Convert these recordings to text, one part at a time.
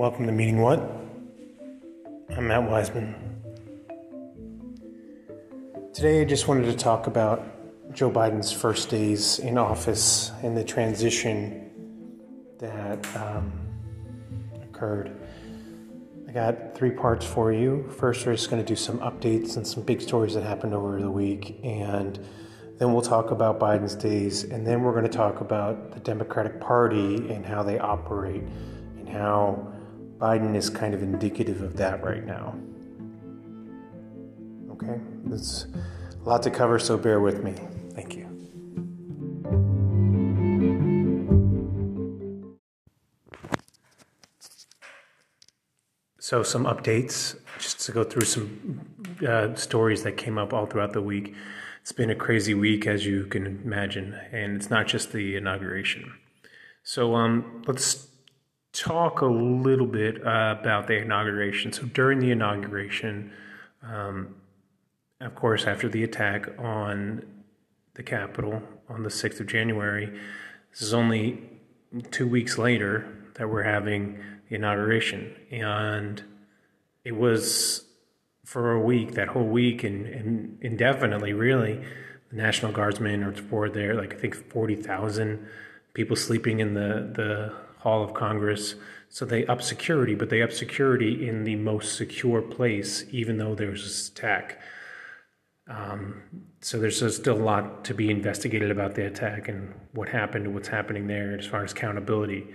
welcome to Meeting What? I'm Matt Wiseman. Today I just wanted to talk about Joe Biden's first days in office and the transition that um, occurred. I got three parts for you. First, we're just going to do some updates and some big stories that happened over the week, and then we'll talk about Biden's days, and then we're going to talk about the Democratic Party and how they operate and how Biden is kind of indicative of that right now. Okay, there's a lot to cover, so bear with me. Thank you. So, some updates, just to go through some uh, stories that came up all throughout the week. It's been a crazy week, as you can imagine, and it's not just the inauguration. So, um, let's talk a little bit uh, about the inauguration. So during the inauguration, um, of course, after the attack on the Capitol on the 6th of January, this is only two weeks later that we're having the inauguration. And it was for a week, that whole week, and, and indefinitely, really, the National Guardsmen are were there, like I think 40,000 people sleeping in the, the Hall of Congress. So they up security, but they up security in the most secure place, even though there's attack. Um, so there's still a lot to be investigated about the attack and what happened and what's happening there as far as accountability.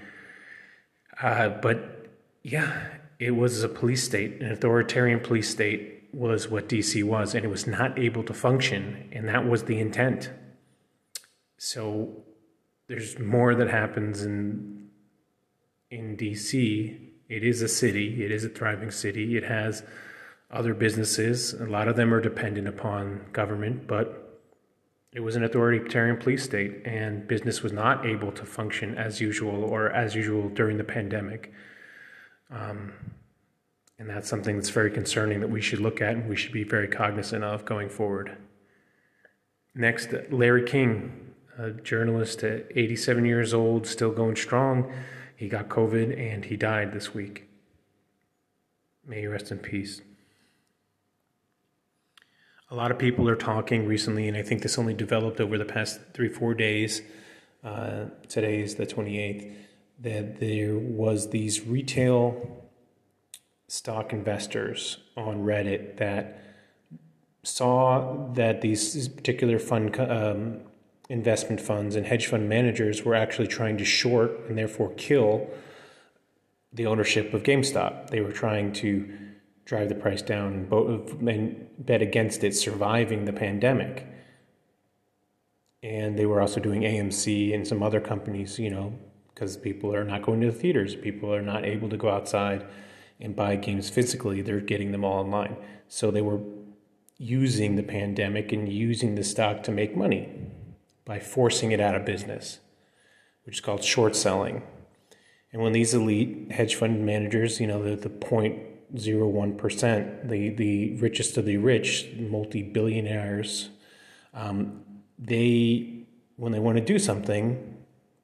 Uh, but yeah, it was a police state, an authoritarian police state was what DC was, and it was not able to function, and that was the intent. So there's more that happens in in DC, it is a city, it is a thriving city. It has other businesses. A lot of them are dependent upon government, but it was an authoritarian police state, and business was not able to function as usual or as usual during the pandemic. Um, and that's something that's very concerning that we should look at and we should be very cognizant of going forward. Next, Larry King, a journalist at 87 years old, still going strong. He got COVID and he died this week. May he rest in peace. A lot of people are talking recently, and I think this only developed over the past three, four days. Uh, today is the 28th, that there was these retail stock investors on Reddit that saw that these particular fund um, investment funds and hedge fund managers were actually trying to short and therefore kill the ownership of GameStop. They were trying to drive the price down and bet against it surviving the pandemic. And they were also doing AMC and some other companies, you know, because people are not going to the theaters, people are not able to go outside and buy games physically, they're getting them all online. So they were using the pandemic and using the stock to make money by forcing it out of business, which is called short selling. And when these elite hedge fund managers, you know, the, the 0.01%, the, the richest of the rich, multi billionaires, um, they, when they want to do something,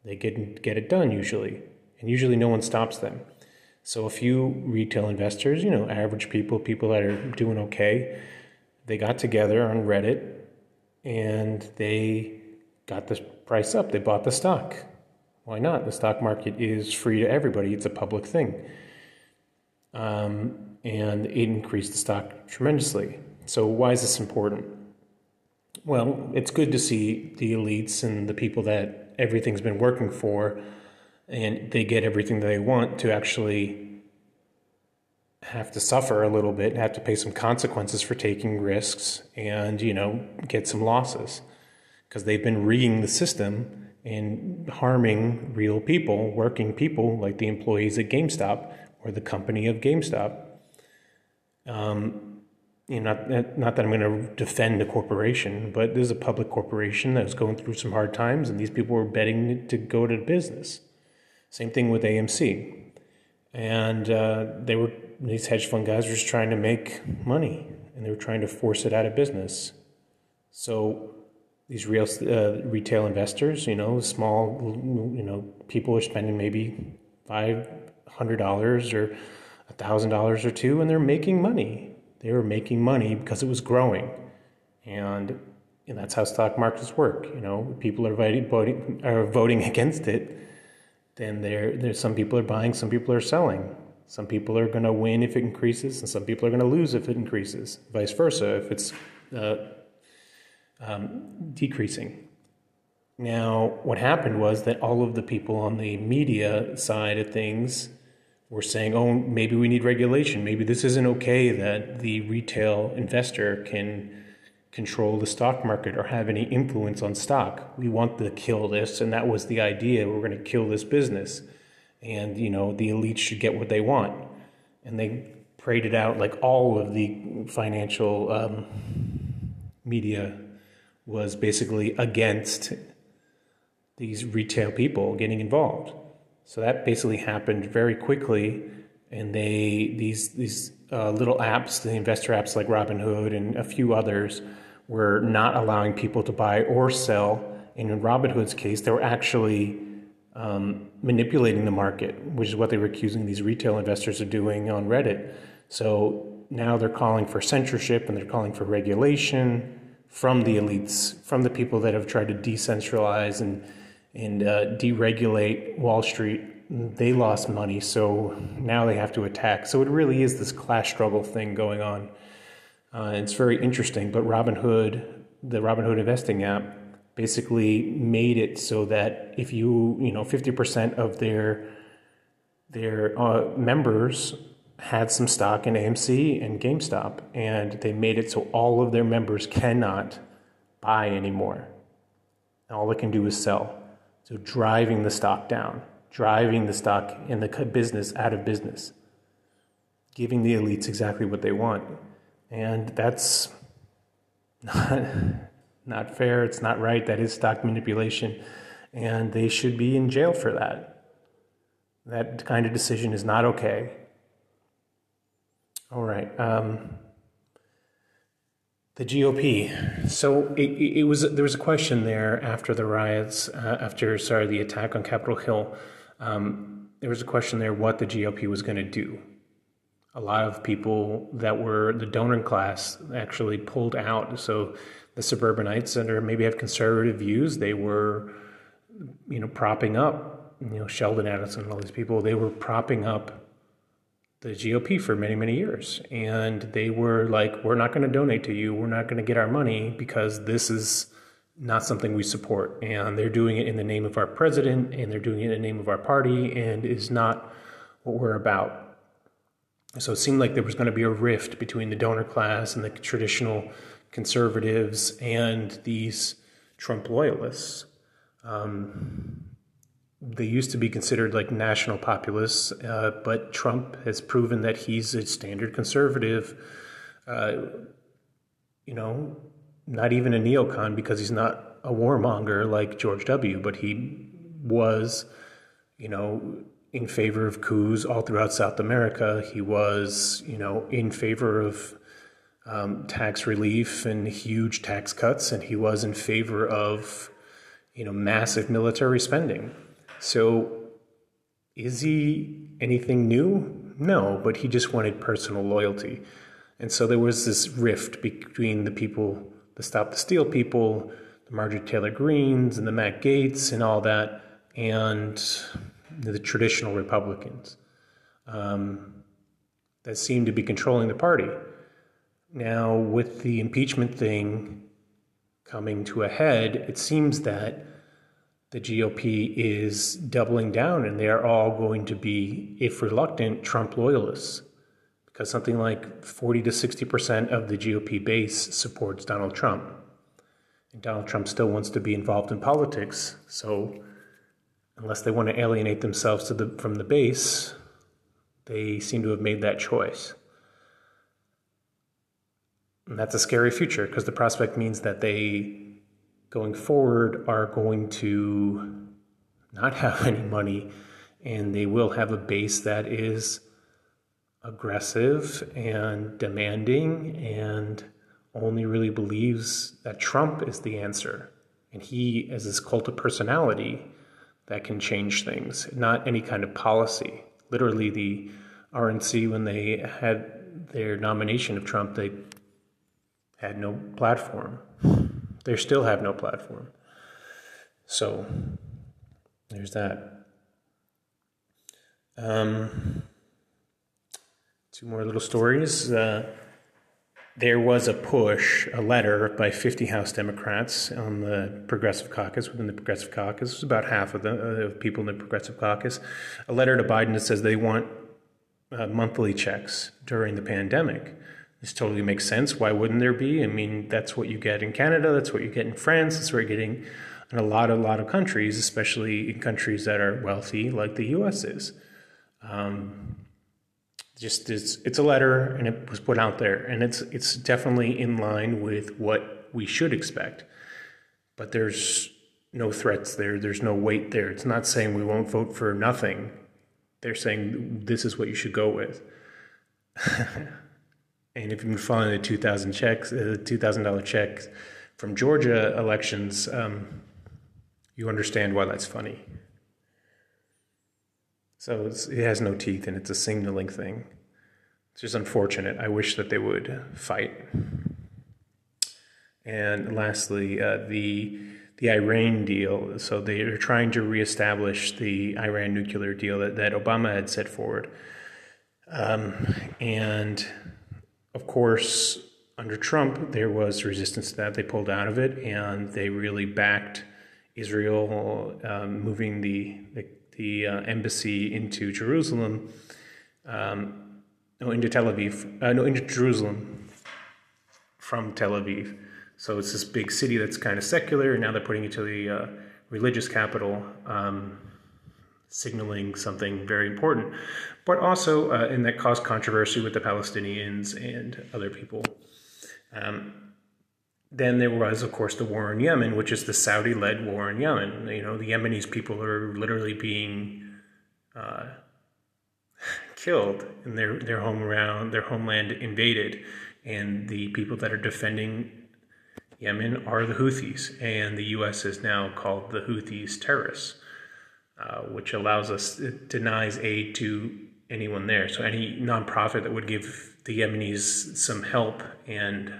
they get, get it done usually. And usually no one stops them. So a few retail investors, you know, average people, people that are doing okay, they got together on Reddit and they got the price up. They bought the stock. Why not? The stock market is free to everybody, it's a public thing. Um, and it increased the stock tremendously. So, why is this important? Well, it's good to see the elites and the people that everything's been working for and they get everything that they want to actually have to suffer a little bit, and have to pay some consequences for taking risks and, you know, get some losses because they've been rigging the system and harming real people, working people like the employees at GameStop or the company of GameStop. Um, you know, not, not that I'm going to defend a corporation, but this is a public corporation that was going through some hard times, and these people were betting to go to business. Same thing with AMC, and uh, they were these hedge fund guys were just trying to make money, and they were trying to force it out of business. So these real uh, retail investors, you know, small, you know, people are spending maybe five $100 or $1,000 or two, and they're making money. They were making money because it was growing. And, and that's how stock markets work. You know, people are voting, are voting against it, then there, there's some people are buying, some people are selling. Some people are going to win if it increases, and some people are going to lose if it increases. Vice versa, if it's uh, um, decreasing. Now, what happened was that all of the people on the media side of things were saying, oh, maybe we need regulation. Maybe this isn't okay that the retail investor can control the stock market or have any influence on stock. We want to kill this, and that was the idea. We're going to kill this business. And, you know, the elites should get what they want. And they prayed it out like all of the financial um, media was basically against these retail people getting involved. So that basically happened very quickly, and they these these uh, little apps, the investor apps like Robinhood and a few others, were not allowing people to buy or sell. And in Robinhood's case, they were actually um, manipulating the market, which is what they were accusing these retail investors of doing on Reddit. So now they're calling for censorship and they're calling for regulation from the elites, from the people that have tried to decentralize and and uh, deregulate Wall Street, they lost money, so now they have to attack. So it really is this class struggle thing going on. Uh, it's very interesting, but Robinhood, the Robinhood investing app, basically made it so that if you, you know, 50% of their their uh, members had some stock in AMC and GameStop, and they made it so all of their members cannot buy anymore. All they can do is sell. So driving the stock down, driving the stock in the business out of business, giving the elites exactly what they want. And that's not, not fair. It's not right. That is stock manipulation. And they should be in jail for that. That kind of decision is not okay. All right. Um, the GOP. So it, it, was there was a question there after the riots, uh, after sorry the attack on Capitol Hill. Um, there was a question there what the GOP was going to do. A lot of people that were the donor class actually pulled out. So the suburbanites that are maybe have conservative views, they were, you know, propping up. You know, Sheldon Adelson and all these people, they were propping up the GOP for many, many years. And they were like, we're not going to donate to you. We're not going to get our money because this is not something we support. And they're doing it in the name of our president and they're doing it in the name of our party and is not what we're about. So it seemed like there was going to be a rift between the donor class and the traditional conservatives and these Trump loyalists. Um, they used to be considered like national populists, uh, but Trump has proven that he's a standard conservative. Uh, you know, not even a neocon because he's not a warmonger like George W. But he was, you know, in favor of coups all throughout South America. He was, you know, in favor of um, tax relief and huge tax cuts, and he was in favor of, you know, massive military spending. So, is he anything new? No, but he just wanted personal loyalty. And so there was this rift between the people, the Stop the Steal people, the Marjorie Taylor Greenes, and the Matt Gaetz, and all that, and the traditional Republicans um, that seemed to be controlling the party. Now, with the impeachment thing coming to a head, it seems that the GOP is doubling down and they are all going to be, if reluctant, Trump loyalists. Because something like 40 to 60% of the GOP base supports Donald Trump. And Donald Trump still wants to be involved in politics. So, unless they want to alienate themselves the, from the base, they seem to have made that choice. And that's a scary future because the prospect means that they going forward are going to not have any money and they will have a base that is aggressive and demanding and only really believes that Trump is the answer. And he, as this cult of personality, that can change things, not any kind of policy Literally, the RNC, when they had their nomination of Trump, they had no platform. They still have no platform. So there's that. Um, two more little stories. Uh, there was a push, a letter by 50 House Democrats on the Progressive Caucus, within the Progressive Caucus, was about half of the uh, people in the Progressive Caucus, a letter to Biden that says they want uh, monthly checks during the pandemic. This totally makes sense. Why wouldn't there be? I mean, that's what you get in Canada, that's what you get in France, that's what you're getting in a lot, a lot of countries, especially in countries that are wealthy, like the U.S. is. Um, just it's, it's a letter, and it was put out there, and it's it's definitely in line with what we should expect. But there's no threats there. There's no weight there. It's not saying we won't vote for nothing. They're saying this is what you should go with. and if you've been following the 2000 checks, uh, $2,000 checks from Georgia elections, um, you understand why that's funny. So it has no teeth and it's a signaling thing. It's just unfortunate. I wish that they would fight. And lastly, uh, the the Iran deal. So they are trying to reestablish the Iran nuclear deal that, that Obama had set forward. Um, and of course, under Trump, there was resistance to that. They pulled out of it, and they really backed Israel um, moving the the, the uh, embassy into Jerusalem, um, no, into Tel Aviv, uh, no, into Jerusalem from Tel Aviv. So it's this big city that's kind of secular, and now they're putting it to the uh, religious capital, um, signaling something very important. But also, uh, and that caused controversy with the Palestinians and other people. Um, then there was, of course, the war in Yemen, which is the Saudi-led war in Yemen. You know, the Yemenis people are literally being uh, killed and their their home around their homeland invaded, and the people that are defending Yemen are the Houthis, and the U.S. is now called the Houthis terrorists, uh, which allows us denies aid to anyone there. So any nonprofit that would give the Yemenis some help and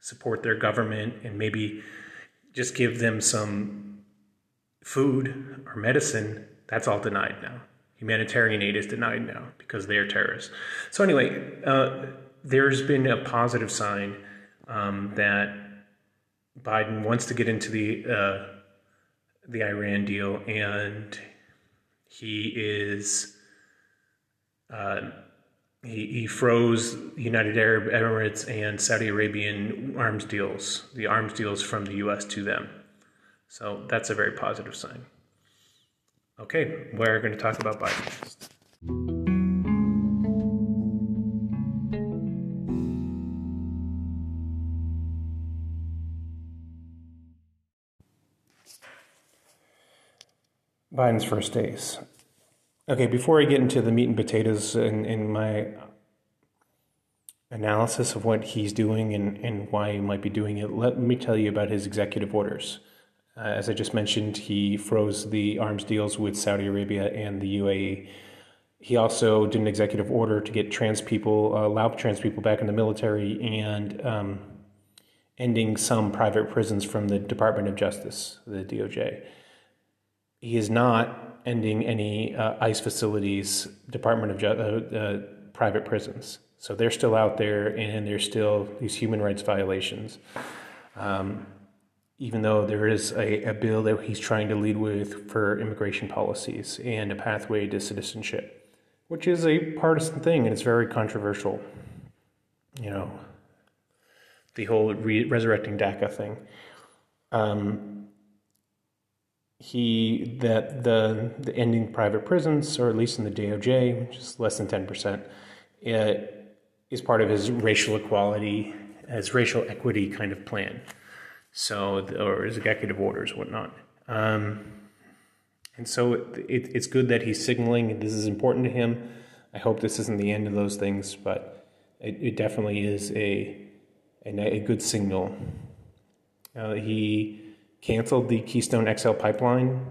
support their government and maybe just give them some food or medicine, that's all denied now. Humanitarian aid is denied now because they are terrorists. So, anyway, uh, there's been a positive sign um, that Biden wants to get into the uh, the Iran deal, and he is uh, he, he froze United Arab Emirates and Saudi Arabian arms deals, the arms deals from the U.S. to them. So that's a very positive sign. Okay, we're going to talk about Biden. Biden's first days. Okay, before I get into the meat and potatoes and, in my analysis of what he's doing and, and why he might be doing it, let me tell you about his executive orders. Uh, as I just mentioned, he froze the arms deals with Saudi Arabia and the UAE. He also did an executive order to get trans people, uh, allow trans people back in the military, and um, ending some private prisons from the Department of Justice, the DOJ. He is not ending any uh, ICE facilities, Department of Ju- uh, uh, private prisons. So they're still out there, and there's still these human rights violations. Um, even though there is a, a, bill that he's trying to lead with for immigration policies and a pathway to citizenship, which is a partisan thing and it's very controversial. You know, the whole re- resurrecting DACA thing. Um, he that the the ending private prisons, or at least in the DOJ, which is less than ten percent, is part of his racial equality, his racial equity kind of plan. So, or his executive orders, whatnot. Um, and so it, it, it's good that he's signaling this is important to him. I hope this isn't the end of those things, but it, it definitely is a, a, a good signal. Uh, he canceled the Keystone XL pipeline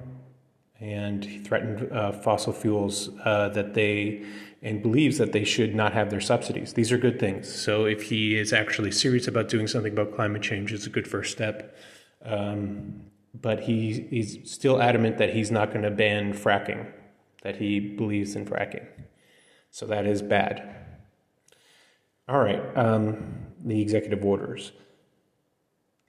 and threatened uh, fossil fuels uh, that they and believes that they should not have their subsidies. These are good things. So if he is actually serious about doing something about climate change, it's a good first step. Um, but he, he's still adamant that he's not going to ban fracking, that he believes in fracking. So that is bad. All right, um, the executive orders.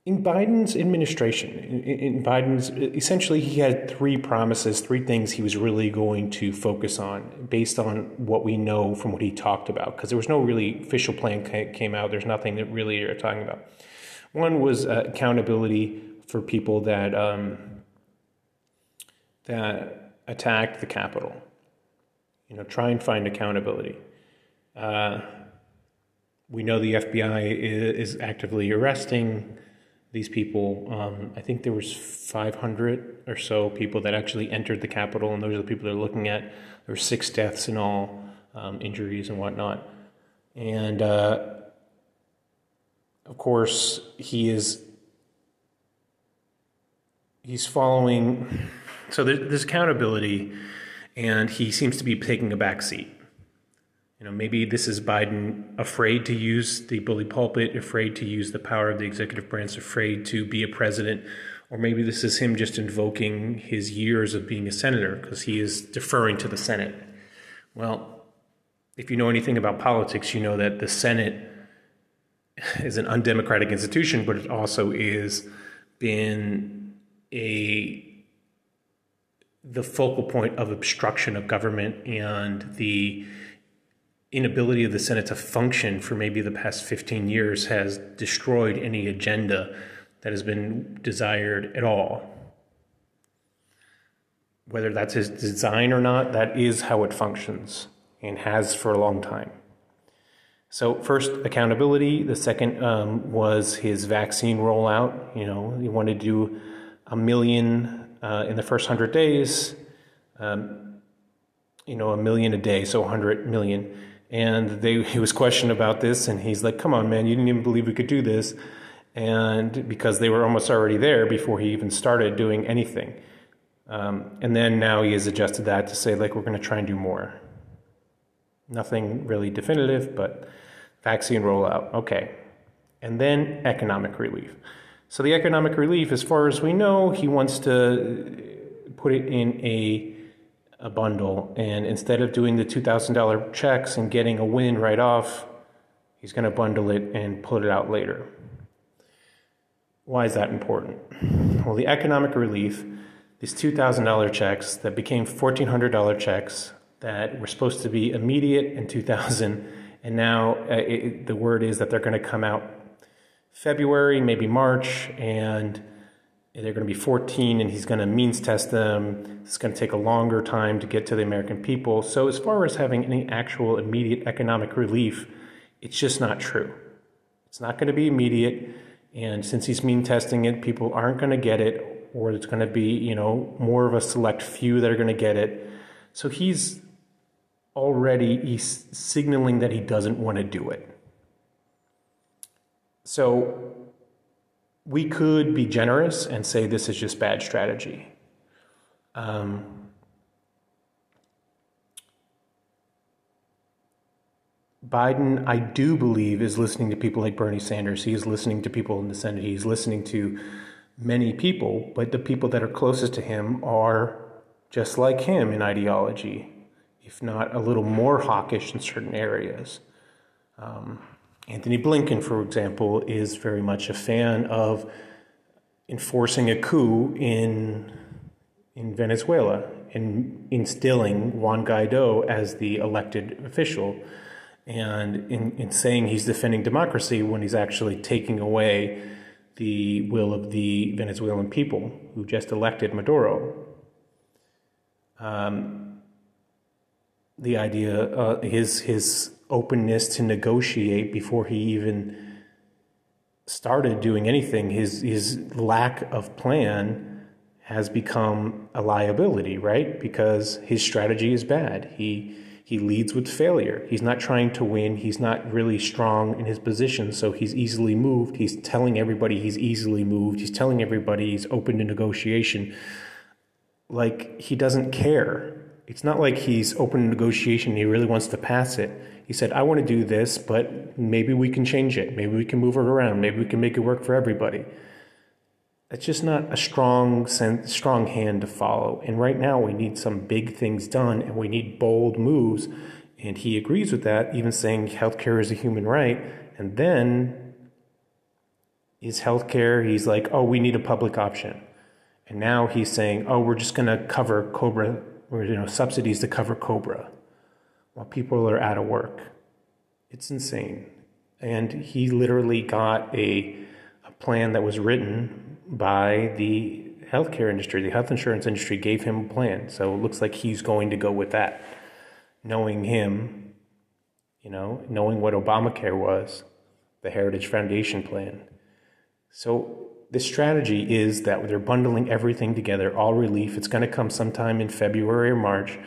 In Biden's administration, in, Biden's, essentially, he had three promises, three things he was really going to focus on based on what we know from what he talked about, because there was no really official plan came out. There's nothing that really you're talking about. One was uh, accountability for people that um, that attacked the Capitol. You know, try and find accountability. Uh, we know the FBI is actively arresting these people. Um, I think there was 500 or so people that actually entered the Capitol, and those are the people they're looking at. There were six deaths in all, um, injuries and whatnot. And uh, of course, he is he's following. So there's accountability, and he seems to be taking a back seat. You know, maybe this is Biden afraid to use the bully pulpit, afraid to use the power of the executive branch, afraid to be a president, or maybe this is him just invoking his years of being a senator because he is deferring to the Senate. Well, if you know anything about politics, you know that the Senate is an undemocratic institution, but it also is been a the focal point of obstruction of government and the inability of the Senate to function for maybe the past 15 years has destroyed any agenda that has been desired at all. Whether that's his design or not, that is how it functions and has for a long time. So, first, accountability. The second um, was his vaccine rollout. You know, he wanted to do a million uh, in the first 100 days, um, you know, a million a day, so 100 million and they, he was questioned about this, and he's like, "Come on, man, you didn't even believe we could do this," and because they were almost already there before he even started doing anything. Um, and then now he has adjusted that to say, like, we're going to try and do more. Nothing really definitive, but vaccine rollout, okay. And then economic relief. So the economic relief, as far as we know, he wants to put it in a a bundle. And instead of doing the $2,000 checks and getting a win right off, he's going to bundle it and put it out later. Why is that important? Well, the economic relief, these $2,000 checks that became $1,400 checks that were supposed to be immediate in 2000, and now uh, it, the word is that they're going to come out February, maybe March, and they're going to be 14 and he's going to means test them. It's going to take a longer time to get to the American people. So, as far as having any actual immediate economic relief, it's just not true. It's not going to be immediate. And since he's mean testing it, people aren't going to get it, or it's going to be, you know, more of a select few that are going to get it. So, he's already he's signaling that he doesn't want to do it. So, we could be generous and say this is just bad strategy. Um, Biden, I do believe, is listening to people like Bernie Sanders. He is listening to people in the Senate. He's listening to many people, but the people that are closest to him are just like him in ideology, if not a little more hawkish in certain areas. Um, Antony Blinken, for example, is very much a fan of enforcing a coup in in Venezuela and instilling Juan Guaido as the elected official and in, in saying he's defending democracy when he's actually taking away the will of the Venezuelan people who just elected Maduro. Um, the idea, uh, his his openness to negotiate before he even started doing anything. His his lack of plan has become a liability, right? Because his strategy is bad. He he leads with failure. He's not trying to win. He's not really strong in his position, so he's easily moved. He's telling everybody he's easily moved. He's telling everybody he's open to negotiation. like he doesn't care. It's not like he's open to negotiation he really wants to pass it. He said, I want to do this, but maybe we can change it. Maybe we can move it around. Maybe we can make it work for everybody. That's just not a strong sense, strong hand to follow. And right now we need some big things done and we need bold moves. And he agrees with that, even saying healthcare is a human right. And then is healthcare, he's like, oh, we need a public option. And now he's saying, oh, we're just going to cover COBRA, or, you know, subsidies to cover COBRA while people are out of work. It's insane. And he literally got a, a plan that was written by the healthcare industry, the health insurance industry gave him a plan. So it looks like he's going to go with that. Knowing him, you know, knowing what Obamacare was, the Heritage Foundation plan. So the strategy is that they're bundling everything together, all relief. It's going to come sometime in February or March.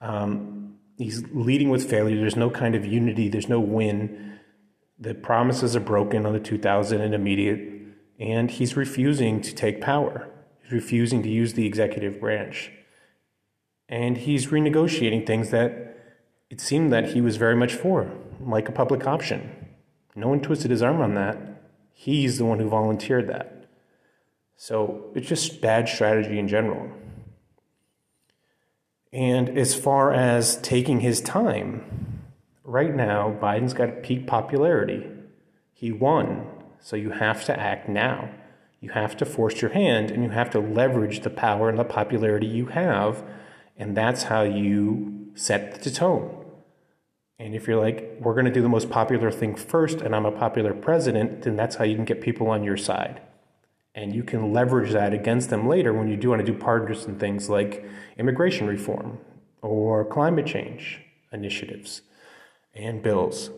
Um, he's leading with failure. There's no kind of unity. There's no win. The promises are broken on the 2000 and immediate, and he's refusing to take power. He's refusing to use the executive branch, and he's renegotiating things that it seemed that he was very much for, like a public option. No one twisted his arm on that. He's the one who volunteered that. So it's just bad strategy in general. And as far as taking his time, right now, Biden's got peak popularity. He won, so you have to act now. You have to force your hand and you have to leverage the power and the popularity you have, and that's how you set the tone. And if you're like, we're going to do the most popular thing first, and I'm a popular president, then that's how you can get people on your side. And you can leverage that against them later when you do want to do partisan things like immigration reform or climate change initiatives and bills.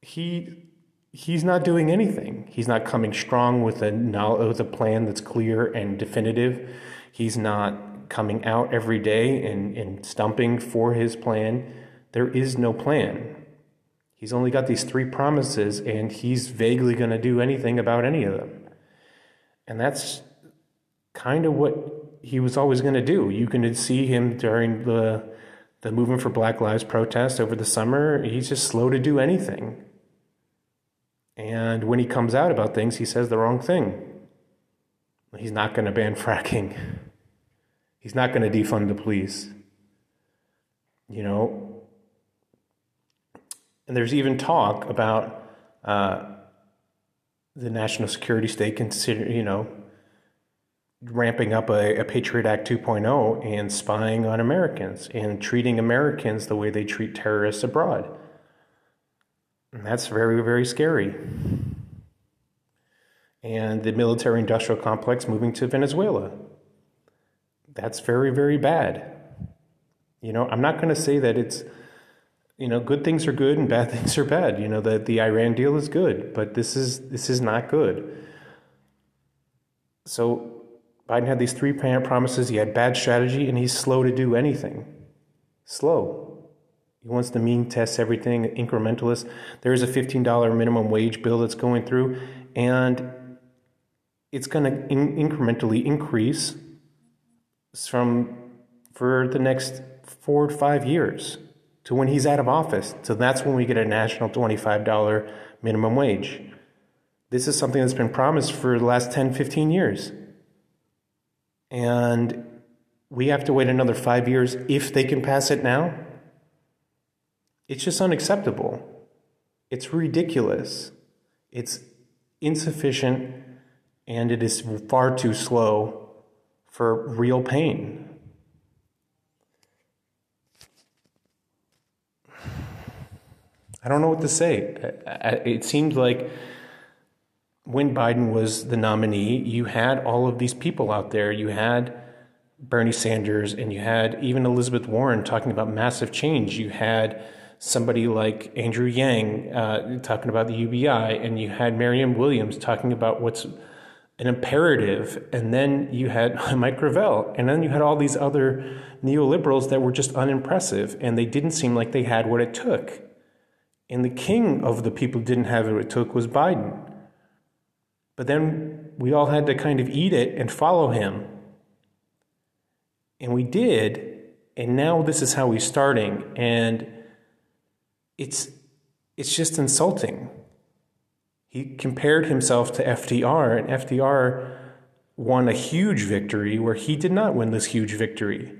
He he's not doing anything. He's not coming strong with a with a plan that's clear and definitive. He's not coming out every day and, and stumping for his plan. There is no plan. He's only got these three promises, and he's vaguely going to do anything about any of them. And that's kind of what he was always going to do. You can see him during the the movement for Black Lives protest over the summer. He's just slow to do anything. And when he comes out about things, he says the wrong thing. He's not going to ban fracking. He's not going to defund the police. You know, and there's even talk about uh, the national security state consider you know ramping up a, a, Patriot Act 2.0 and spying on Americans and treating Americans the way they treat terrorists abroad. And that's very, very scary. And the military industrial complex moving to Venezuela. That's very, very bad. You know, I'm not going to say that it's you know, good things are good and bad things are bad. You know, the, the Iran deal is good, but this is this is not good. So Biden had these three promises. He had bad strategy, and he's slow to do anything. Slow. He wants to mean test everything, incrementalist. There is a $15 minimum wage bill that's going through, and it's going to in- incrementally increase from for the next four to five years to when he's out of office. So that's when we get a national $25 minimum wage. This is something that's been promised for the last 10, 15 years. And we have to wait another five years if they can pass it now. It's just unacceptable. It's ridiculous. It's insufficient and it is far too slow for real pain. I don't know what to say. It seemed like when Biden was the nominee, you had all of these people out there. You had Bernie Sanders and you had even Elizabeth Warren talking about massive change. You had somebody like Andrew Yang uh, talking about the UBI, and you had Marianne Williams talking about what's an imperative, and then you had Mike Gravel, and then you had all these other neoliberals that were just unimpressive, and they didn't seem like they had what it took. And the king of the people didn't have it, it took was Biden. But then we all had to kind of eat it and follow him. And we did, and now this is how we're starting. And it's it's just insulting. He compared himself to FDR, and FDR won a huge victory where he did not win this huge victory.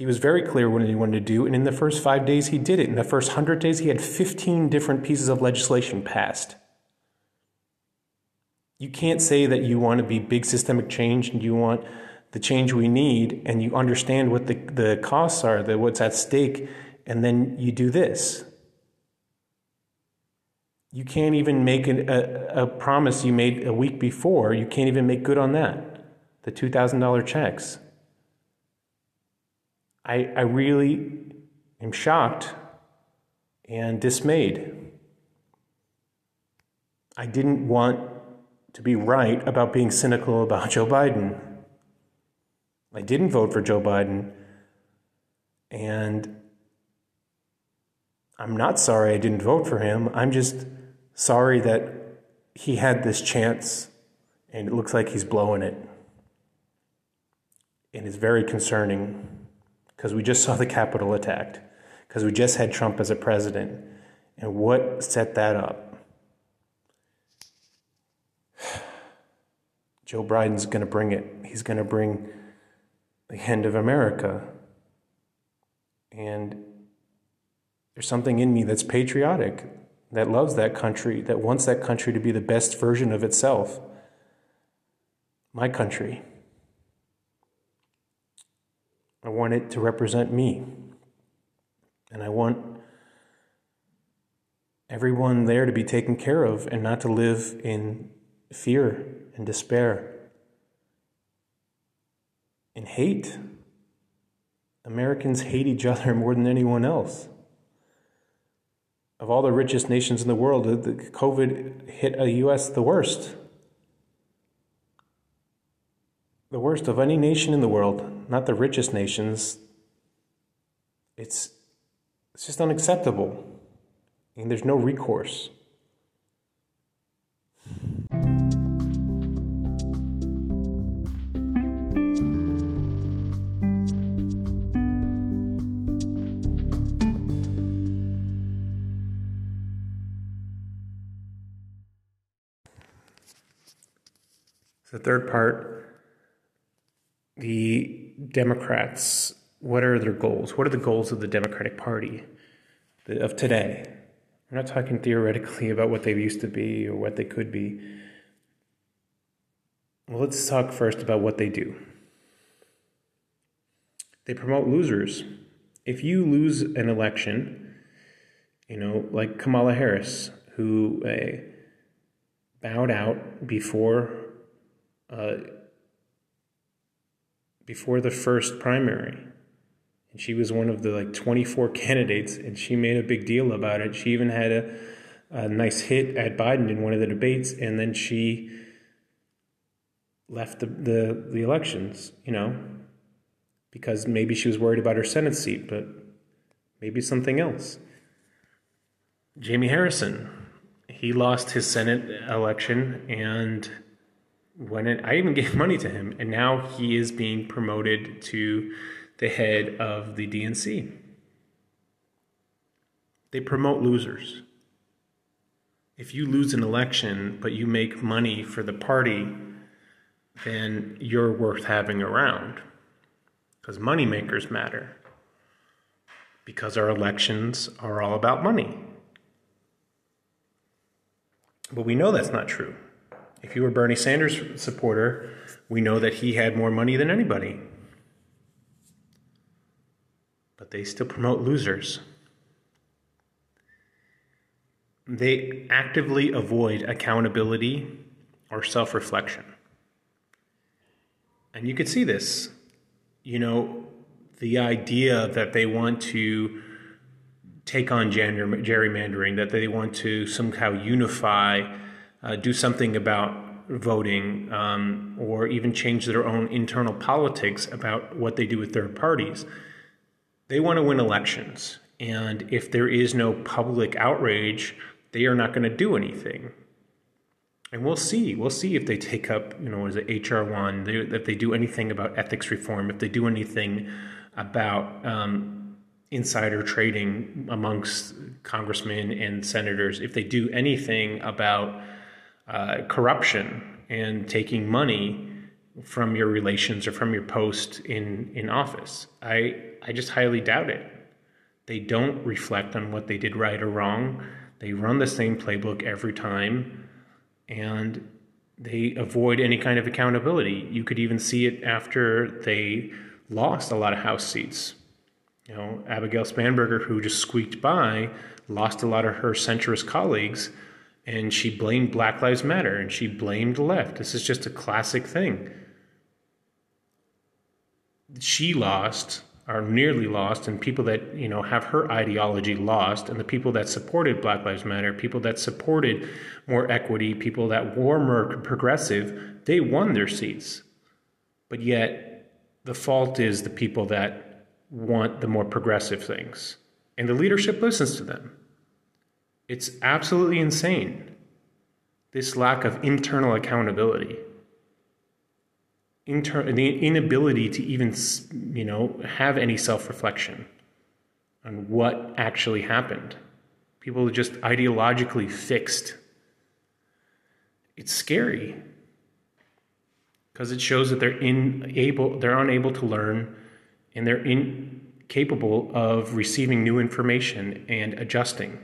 He was very clear what he wanted to do, and in the first five days, he did it. In the first hundred days, he had 15 different pieces of legislation passed. You can't say that you want to be big systemic change and you want the change we need, and you understand what the, the costs are, that what's at stake, and then you do this. You can't even make an, a, a promise you made a week before. You can't even make good on that. The $2,000 checks. I, I really am shocked and dismayed. I didn't want to be right about being cynical about Joe Biden. I didn't vote for Joe Biden. And I'm not sorry I didn't vote for him. I'm just sorry that he had this chance and it looks like he's blowing it. And it's very concerning because we just saw the Capitol attacked, because we just had Trump as a president. And what set that up? Joe Biden's going to bring it. He's going to bring the end of America. And there's something in me that's patriotic that loves that country, that wants that country to be the best version of itself. My country. I want it to represent me. And I want everyone there to be taken care of and not to live in fear and despair and hate. Americans hate each other more than anyone else of all the richest nations in the world, the COVID hit a U.S. the worst. The worst of any nation in the world, not the richest nations. It's, it's just unacceptable. And there's no recourse. The third part the Democrats, what are their goals? What are the goals of the Democratic Party of today? We're not talking theoretically about what they used to be or what they could be. Well, let's talk first about what they do. They promote losers. If you lose an election, you know, like Kamala Harris, who uh, bowed out before uh, before the first primary. And she was one of the like 24 candidates, and she made a big deal about it. She even had a, a nice hit at Biden in one of the debates, and then she left the, the, the elections, you know, because maybe she was worried about her Senate seat, but maybe something else. Jamie Harrison, he lost his Senate election and when it, I even gave money to him, and now he is being promoted to the head of the DNC. They promote losers. If you lose an election but you make money for the party, then you're worth having around. Because moneymakers matter. Because our elections are all about money. But we know that's not true. If you were Bernie Sanders supporter, we know that he had more money than anybody. But they still promote losers. They actively avoid accountability or self reflection. And you could see this. You know, the idea that they want to take on gerrymandering, that they want to somehow unify uh, do something about voting um, or even change their own internal politics about what they do with third parties. They want to win elections. And if there is no public outrage, they are not going to do anything. And we'll see. We'll see if they take up, you know, as a HR one, if they do anything about ethics reform, if they do anything about um, insider trading amongst congressmen and senators, if they do anything about uh, corruption and taking money from your relations or from your post in in office. I I just highly doubt it. They don't reflect on what they did right or wrong. They run the same playbook every time and they avoid any kind of accountability. You could even see it after they lost a lot of House seats. You know, Abigail Spanberger, who just squeaked by, lost a lot of her centrist colleagues, and she blamed Black Lives Matter and she blamed the left. This is just a classic thing. She lost are nearly lost and people that you know have her ideology lost and the people that supported black lives matter people that supported more equity people that were more progressive they won their seats but yet the fault is the people that want the more progressive things and the leadership listens to them it's absolutely insane this lack of internal accountability. Inter- the inability to even you know have any self-reflection on what actually happened. People are just ideologically fixed. It's scary because it shows that they're unable they're unable to learn and they're incapable of receiving new information and adjusting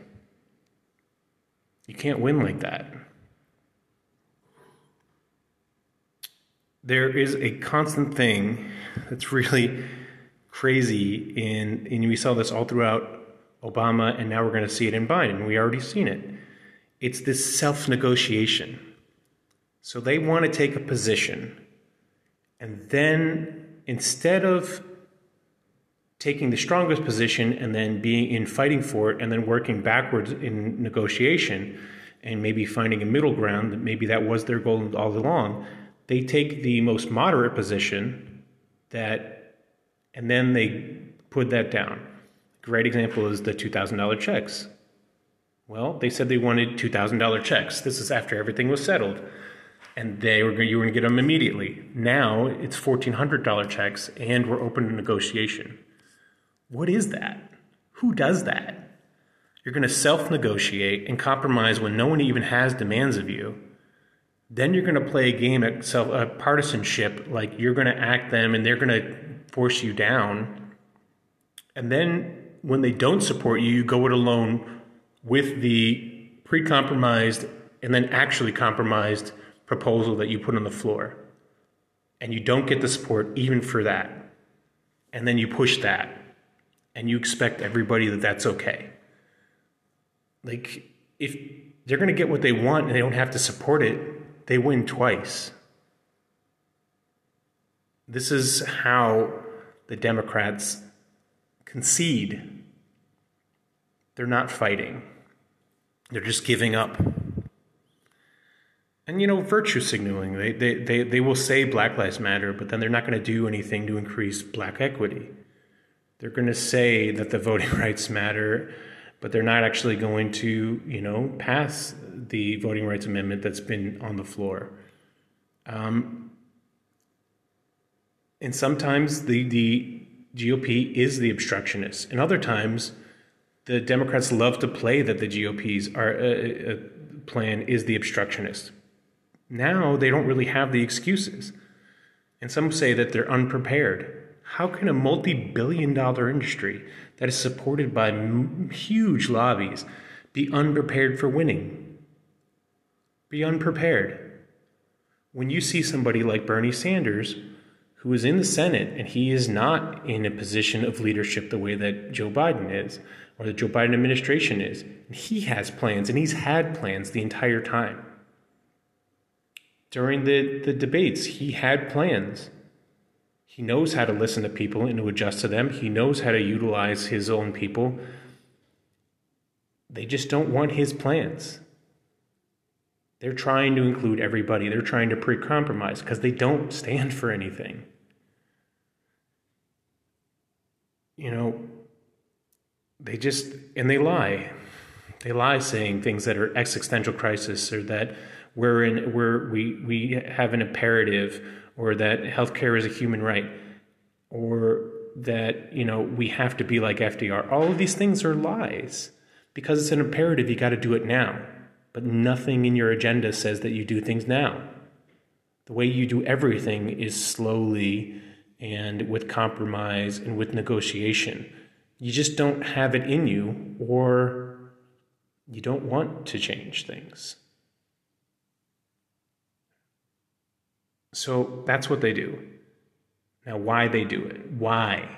you can't win like that there is a constant thing that's really crazy in and we saw this all throughout Obama and now we're going to see it in Biden. We already seen it. It's this self-negotiation. So they want to take a position and then instead of taking the strongest position and then being in fighting for it and then working backwards in negotiation and maybe finding a middle ground that maybe that was their goal all along they take the most moderate position that, and then they put that down. Great example is the $2,000 checks. Well, they said they wanted $2,000 checks. This is after everything was settled. And they were you were going to get them immediately. Now it's $1,400 checks and we're open to negotiation. What is that? Who does that? You're going to self negotiate and compromise when no one even has demands of you then you're going to play a game at self uh, partisanship, like you're going to act them and they're going to force you down. And then when they don't support you, you go it alone with the pre-compromised and then actually compromised proposal that you put on the floor. And you don't get the support even for that. And then you push that and you expect everybody that that's okay. Like if they're going to get what they want and they don't have to support it, they win twice. This is how the Democrats concede. They're not fighting, they're just giving up. And you know, virtue signaling. They, they, they, they will say Black Lives Matter, but then they're not going to do anything to increase black equity. They're going to say that the voting rights matter, but they're not actually going to, you know, pass the voting rights amendment that's been on the floor. Um, and sometimes the, the GOP is the obstructionist, and other times the Democrats love to play that the GOP's are, uh, uh, plan is the obstructionist. Now they don't really have the excuses. And some say that they're unprepared. How can a multi billion dollar industry that is supported by m- huge lobbies be unprepared for winning? Be unprepared. When you see somebody like Bernie Sanders, who is in the Senate and he is not in a position of leadership the way that Joe Biden is, or the Joe Biden administration is, and he has plans and he's had plans the entire time. During the, the debates, he had plans. He knows how to listen to people and to adjust to them. He knows how to utilize his own people. They just don't want his plans. They're trying to include everybody. They're trying to pre compromise because they don't stand for anything. You know, they just, and they lie. They lie saying things that are existential crisis or that we're in where we we have an imperative or that healthcare is a human right or that you know we have to be like FDR. All of these things are lies because it's an imperative. You got to do it now, but nothing in your agenda says that you do things now. The way you do everything is slowly and with compromise and with negotiation. You just don't have it in you, or you don't want to change things. So that's what they do. Now, why they do it? Why?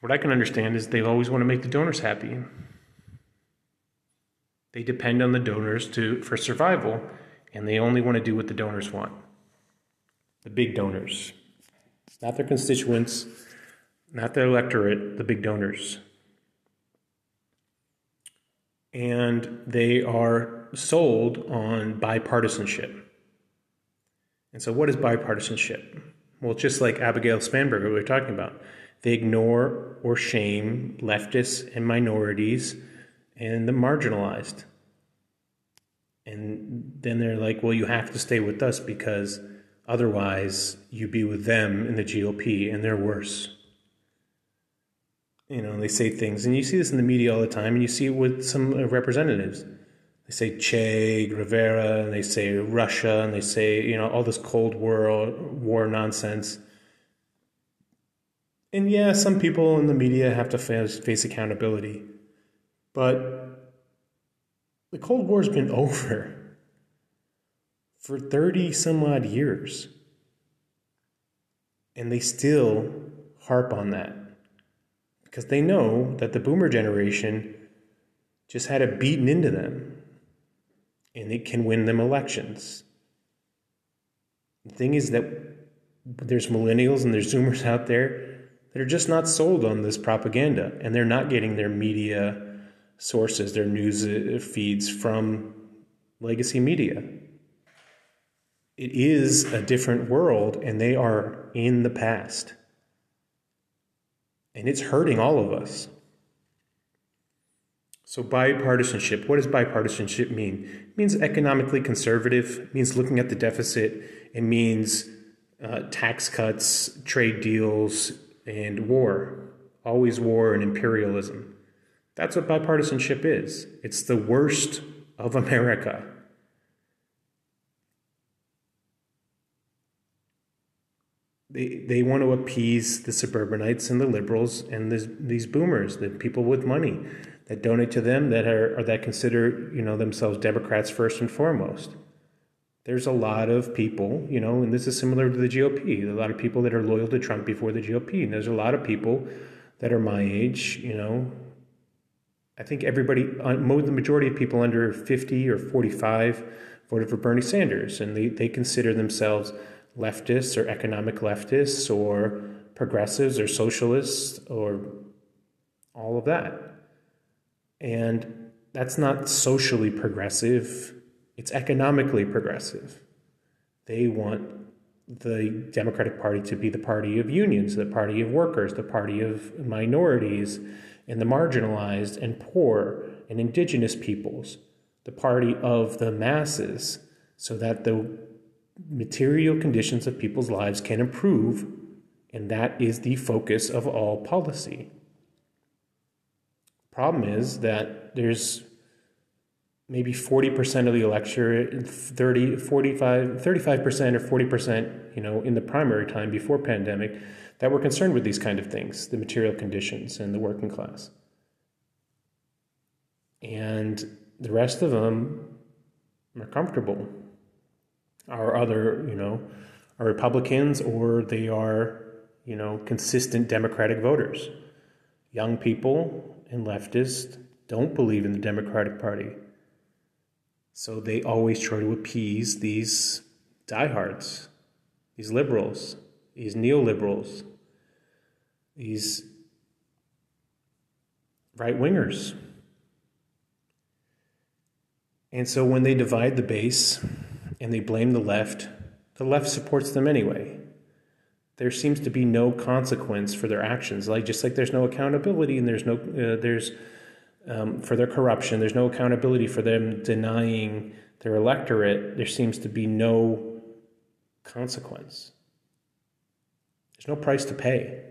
What I can understand is they always want to make the donors happy. They depend on the donors to for survival, and they only want to do what the donors want. The big donors, not their constituents, not their electorate, the big donors. And they are sold on bipartisanship. And so, what is bipartisanship? Well, just like Abigail Spanberger, we were talking about, they ignore or shame leftists and minorities and the marginalized. And then they're like, well, you have to stay with us because otherwise you be with them in the GOP and they're worse. You know, they say things, and you see this in the media all the time, and you see it with some representatives. They say Che Guevara, and they say Russia, and they say, you know, all this Cold War, war nonsense. And yeah, some people in the media have to face, face accountability. But the Cold War's been over for 30 some odd years. And they still harp on that because they know that the boomer generation just had it beaten into them and it can win them elections. The thing is that there's millennials and there's zoomers out there that are just not sold on this propaganda and they're not getting their media sources, their news uh, feeds from legacy media. It is a different world and they are in the past. And it's hurting all of us. So, bipartisanship, what does bipartisanship mean? It means economically conservative, means looking at the deficit, it means uh, tax cuts, trade deals, and war. Always war and imperialism. That's what bipartisanship is. It's the worst of America. They, they want to appease the suburbanites and the liberals and these boomers, the people with money that donate to them that are or that consider you know themselves Democrats first and foremost there's a lot of people, you know, and this is similar to the GOP. A lot of people that are loyal to Trump before the GOP. And there's a lot of people that are my age, you know. I think everybody, uh, the majority of people under 50 or 45 voted for Bernie Sanders, and they, they consider themselves leftists or economic leftists or progressives or socialists or all of that. And that's not socially progressive it's economically progressive. They want the Democratic Party to be the party of unions, the party of workers, the party of minorities and the marginalized and poor and indigenous peoples, the party of the masses, so that the material conditions of people's lives can improve, and that is the focus of all policy. Problem is that there's maybe 40% of the electorate 30 45 35% or 40% you know in the primary time before pandemic that were concerned with these kind of things the material conditions and the working class. And the rest of them are comfortable. Are other you know are republicans or they are you know consistent democratic voters. Young people and leftists don't believe in the democratic party so they always try to appease these diehards, these liberals, these neoliberals, these right wingers. And so when they divide the base and they blame the left, the left supports them anyway. There seems to be no consequence for their actions, like just like there's no accountability and there's no uh, there's um, for their corruption. There's no accountability for them denying their electorate, there seems to be no consequence. There's no price to pay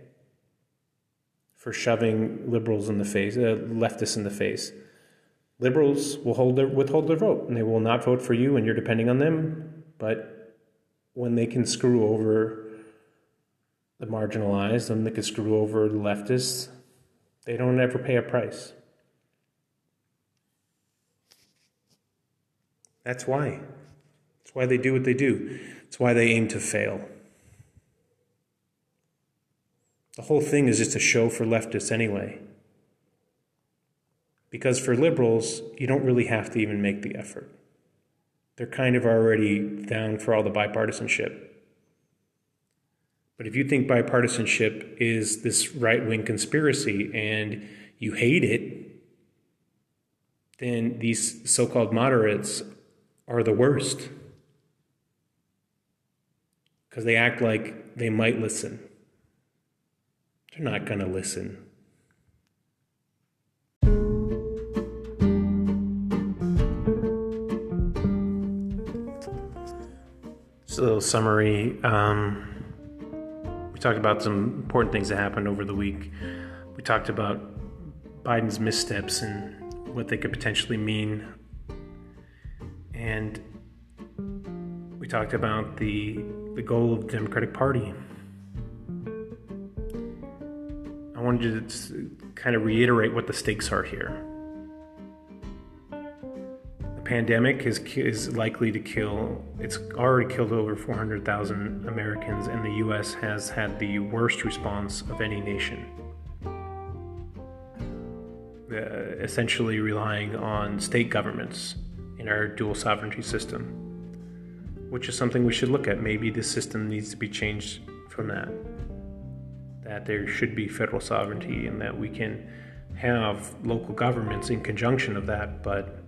for shoving liberals in the face, uh, leftists in the face. Liberals will hold their, withhold their vote, and they will not vote for you, and you're depending on them. But when they can screw over the marginalized, and they can screw over the leftists, they don't ever pay a price. That's why. That's why they do what they do. It's why they aim to fail. The whole thing is just a show for leftists anyway. Because for liberals, you don't really have to even make the effort. They're kind of already down for all the bipartisanship. But if you think bipartisanship is this right wing conspiracy and you hate it, then these so called moderates are the worst. Because they act like they might listen. They're not going to listen. Just a little summary. Um, talked about some important things that happened over the week. We talked about Biden's missteps and what they could potentially mean. And we talked about the, the goal of the Democratic Party I wanted to kind of reiterate what the stakes are here. Pandemic is, is likely to kill, it's already killed over 400,000 Americans, and the U.S. has had the worst response of any nation. Uh, essentially relying on state governments in our dual sovereignty system, which is something we should look at. Maybe the system needs to be changed from that that there should be federal sovereignty and that we can have local governments in conjunction of that, but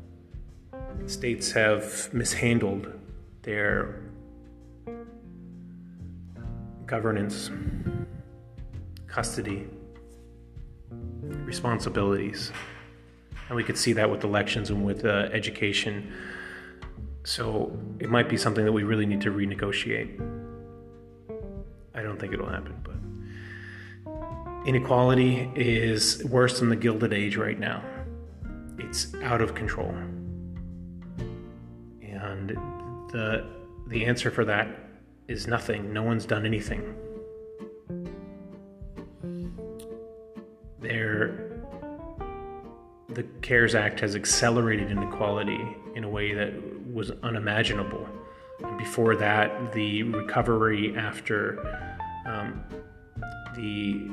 states have mishandled their governance, custody, responsibilities. And we could see that with elections and with uh, education. So it might be something that we really need to renegotiate. I don't think it'll happen, but. Inequality is worse than the Gilded Age right now. It's out of control. The, the answer for that is nothing. No one's done anything. There, the CARES Act has accelerated inequality in a way that was unimaginable. Before that, the recovery after um, the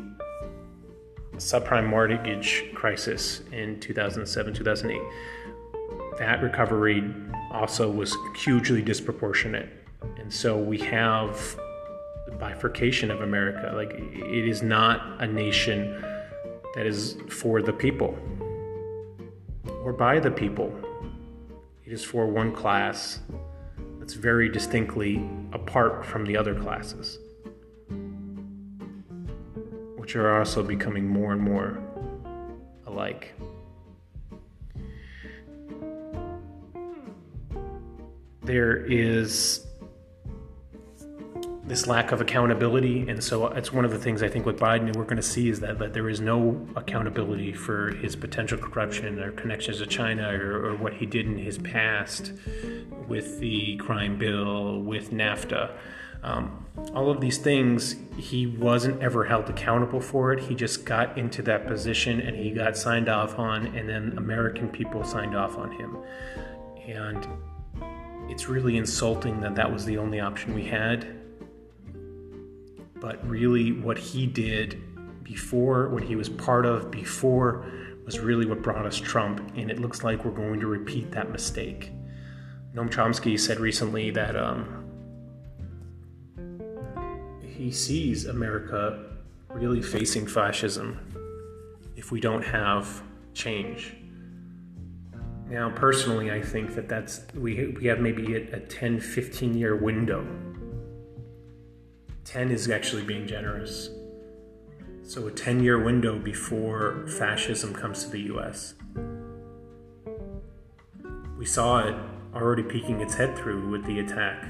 subprime mortgage crisis in 2007 2008 that recovery also was hugely disproportionate. And so we have the bifurcation of america. Like it is not a nation that is for the people or by the people. It is for one class that's very distinctly apart from the other classes which are also becoming more and more alike. There is this lack of accountability, and so it's one of the things I think with Biden we're going to see is that, that there is no accountability for his potential corruption or connections to China or, or what he did in his past with the crime bill, with NAFTA. Um, all of these things, he wasn't ever held accountable for it. He just got into that position and he got signed off on, and then American people signed off on him. And it's really insulting that that was the only option we had. But really, what he did before, what he was part of before, was really what brought us Trump. And it looks like we're going to repeat that mistake. Noam Chomsky said recently that um, he sees America really facing fascism if we don't have change. Now, personally, I think that that's we we have maybe a, a 10, 15 year window. 10 is actually being generous. So, a 10 year window before fascism comes to the US. We saw it already peeking its head through with the attack.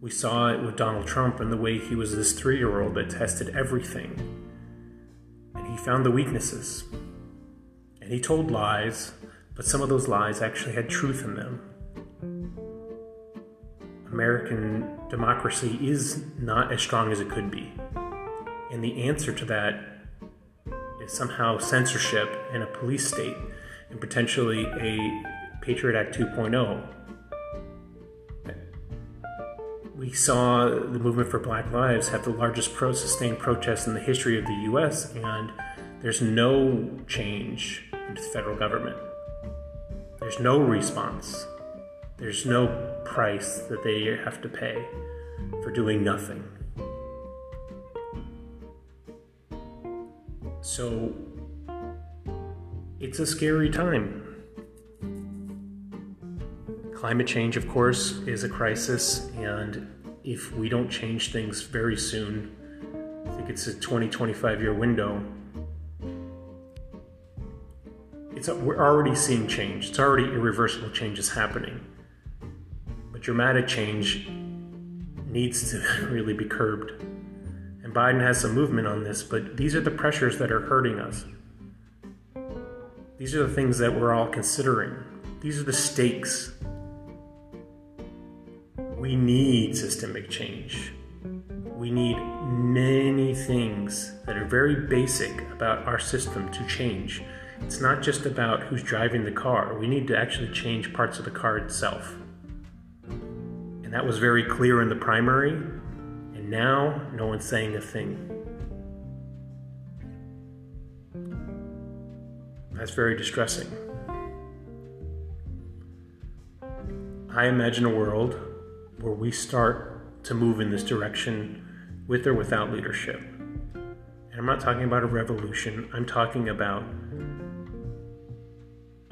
We saw it with Donald Trump and the way he was this three year old that tested everything. And he found the weaknesses. And he told lies, but some of those lies actually had truth in them. American democracy is not as strong as it could be. And the answer to that is somehow censorship and a police state and potentially a Patriot Act 2.0 we saw the movement for Black Lives have the largest pro sustained protest in the history of the US, and there's no change in the federal government. There's no response. There's no price that they have to pay for doing nothing. So it's a scary time. Climate change, of course, is a crisis, and if we don't change things very soon, I think it's a 20 25 year window. It's we're already seeing change. It's already irreversible change is happening. But dramatic change needs to really be curbed. And Biden has some movement on this, but these are the pressures that are hurting us. These are the things that we're all considering. These are the stakes we need systemic change. We need many things that are very basic about our system to change. It's not just about who's driving the car, we need to actually change parts of the car itself. And that was very clear in the primary, and now no one's saying a thing. That's very distressing. I imagine a world where we start to move in this direction with or without leadership. And I'm not talking about a revolution, I'm talking about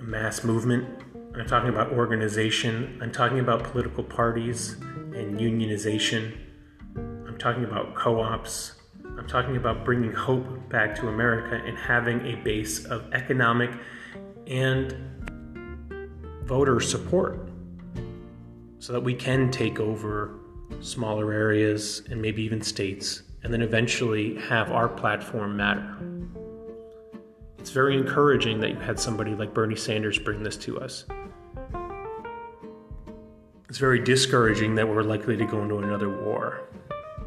mass movement, I'm talking about organization, I'm talking about political parties and unionization, I'm talking about co ops. I'm talking about bringing hope back to America and having a base of economic and voter support so that we can take over smaller areas and maybe even states, and then eventually have our platform matter. It's very encouraging that you had somebody like Bernie Sanders bring this to us. It's very discouraging that we're likely to go into another war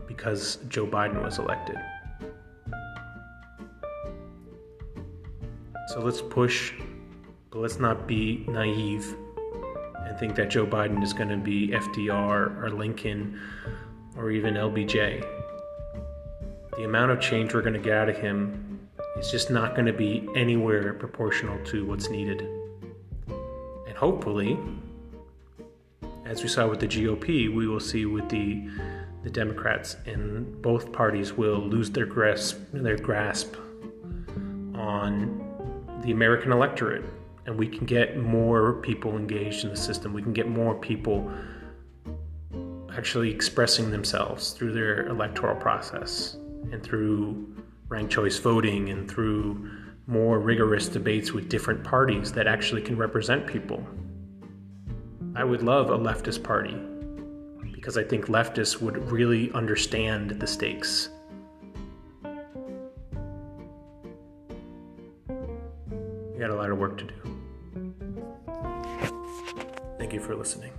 because Joe Biden was elected. So let's push, but let's not be naive and think that Joe Biden is going to be FDR or Lincoln or even LBJ. The amount of change we're going to get out of him is just not going to be anywhere proportional to what's needed. And hopefully, as we saw with the GOP, we will see with the the Democrats and both parties will lose their grasp their grasp on the American electorate and we can get more people engaged in the system. We can get more people actually expressing themselves through their electoral process and through ranked choice voting and through more rigorous debates with different parties that actually can represent people. I would love a leftist party because I think leftists would really understand the stakes We got a lot of work to do. Thank you for listening.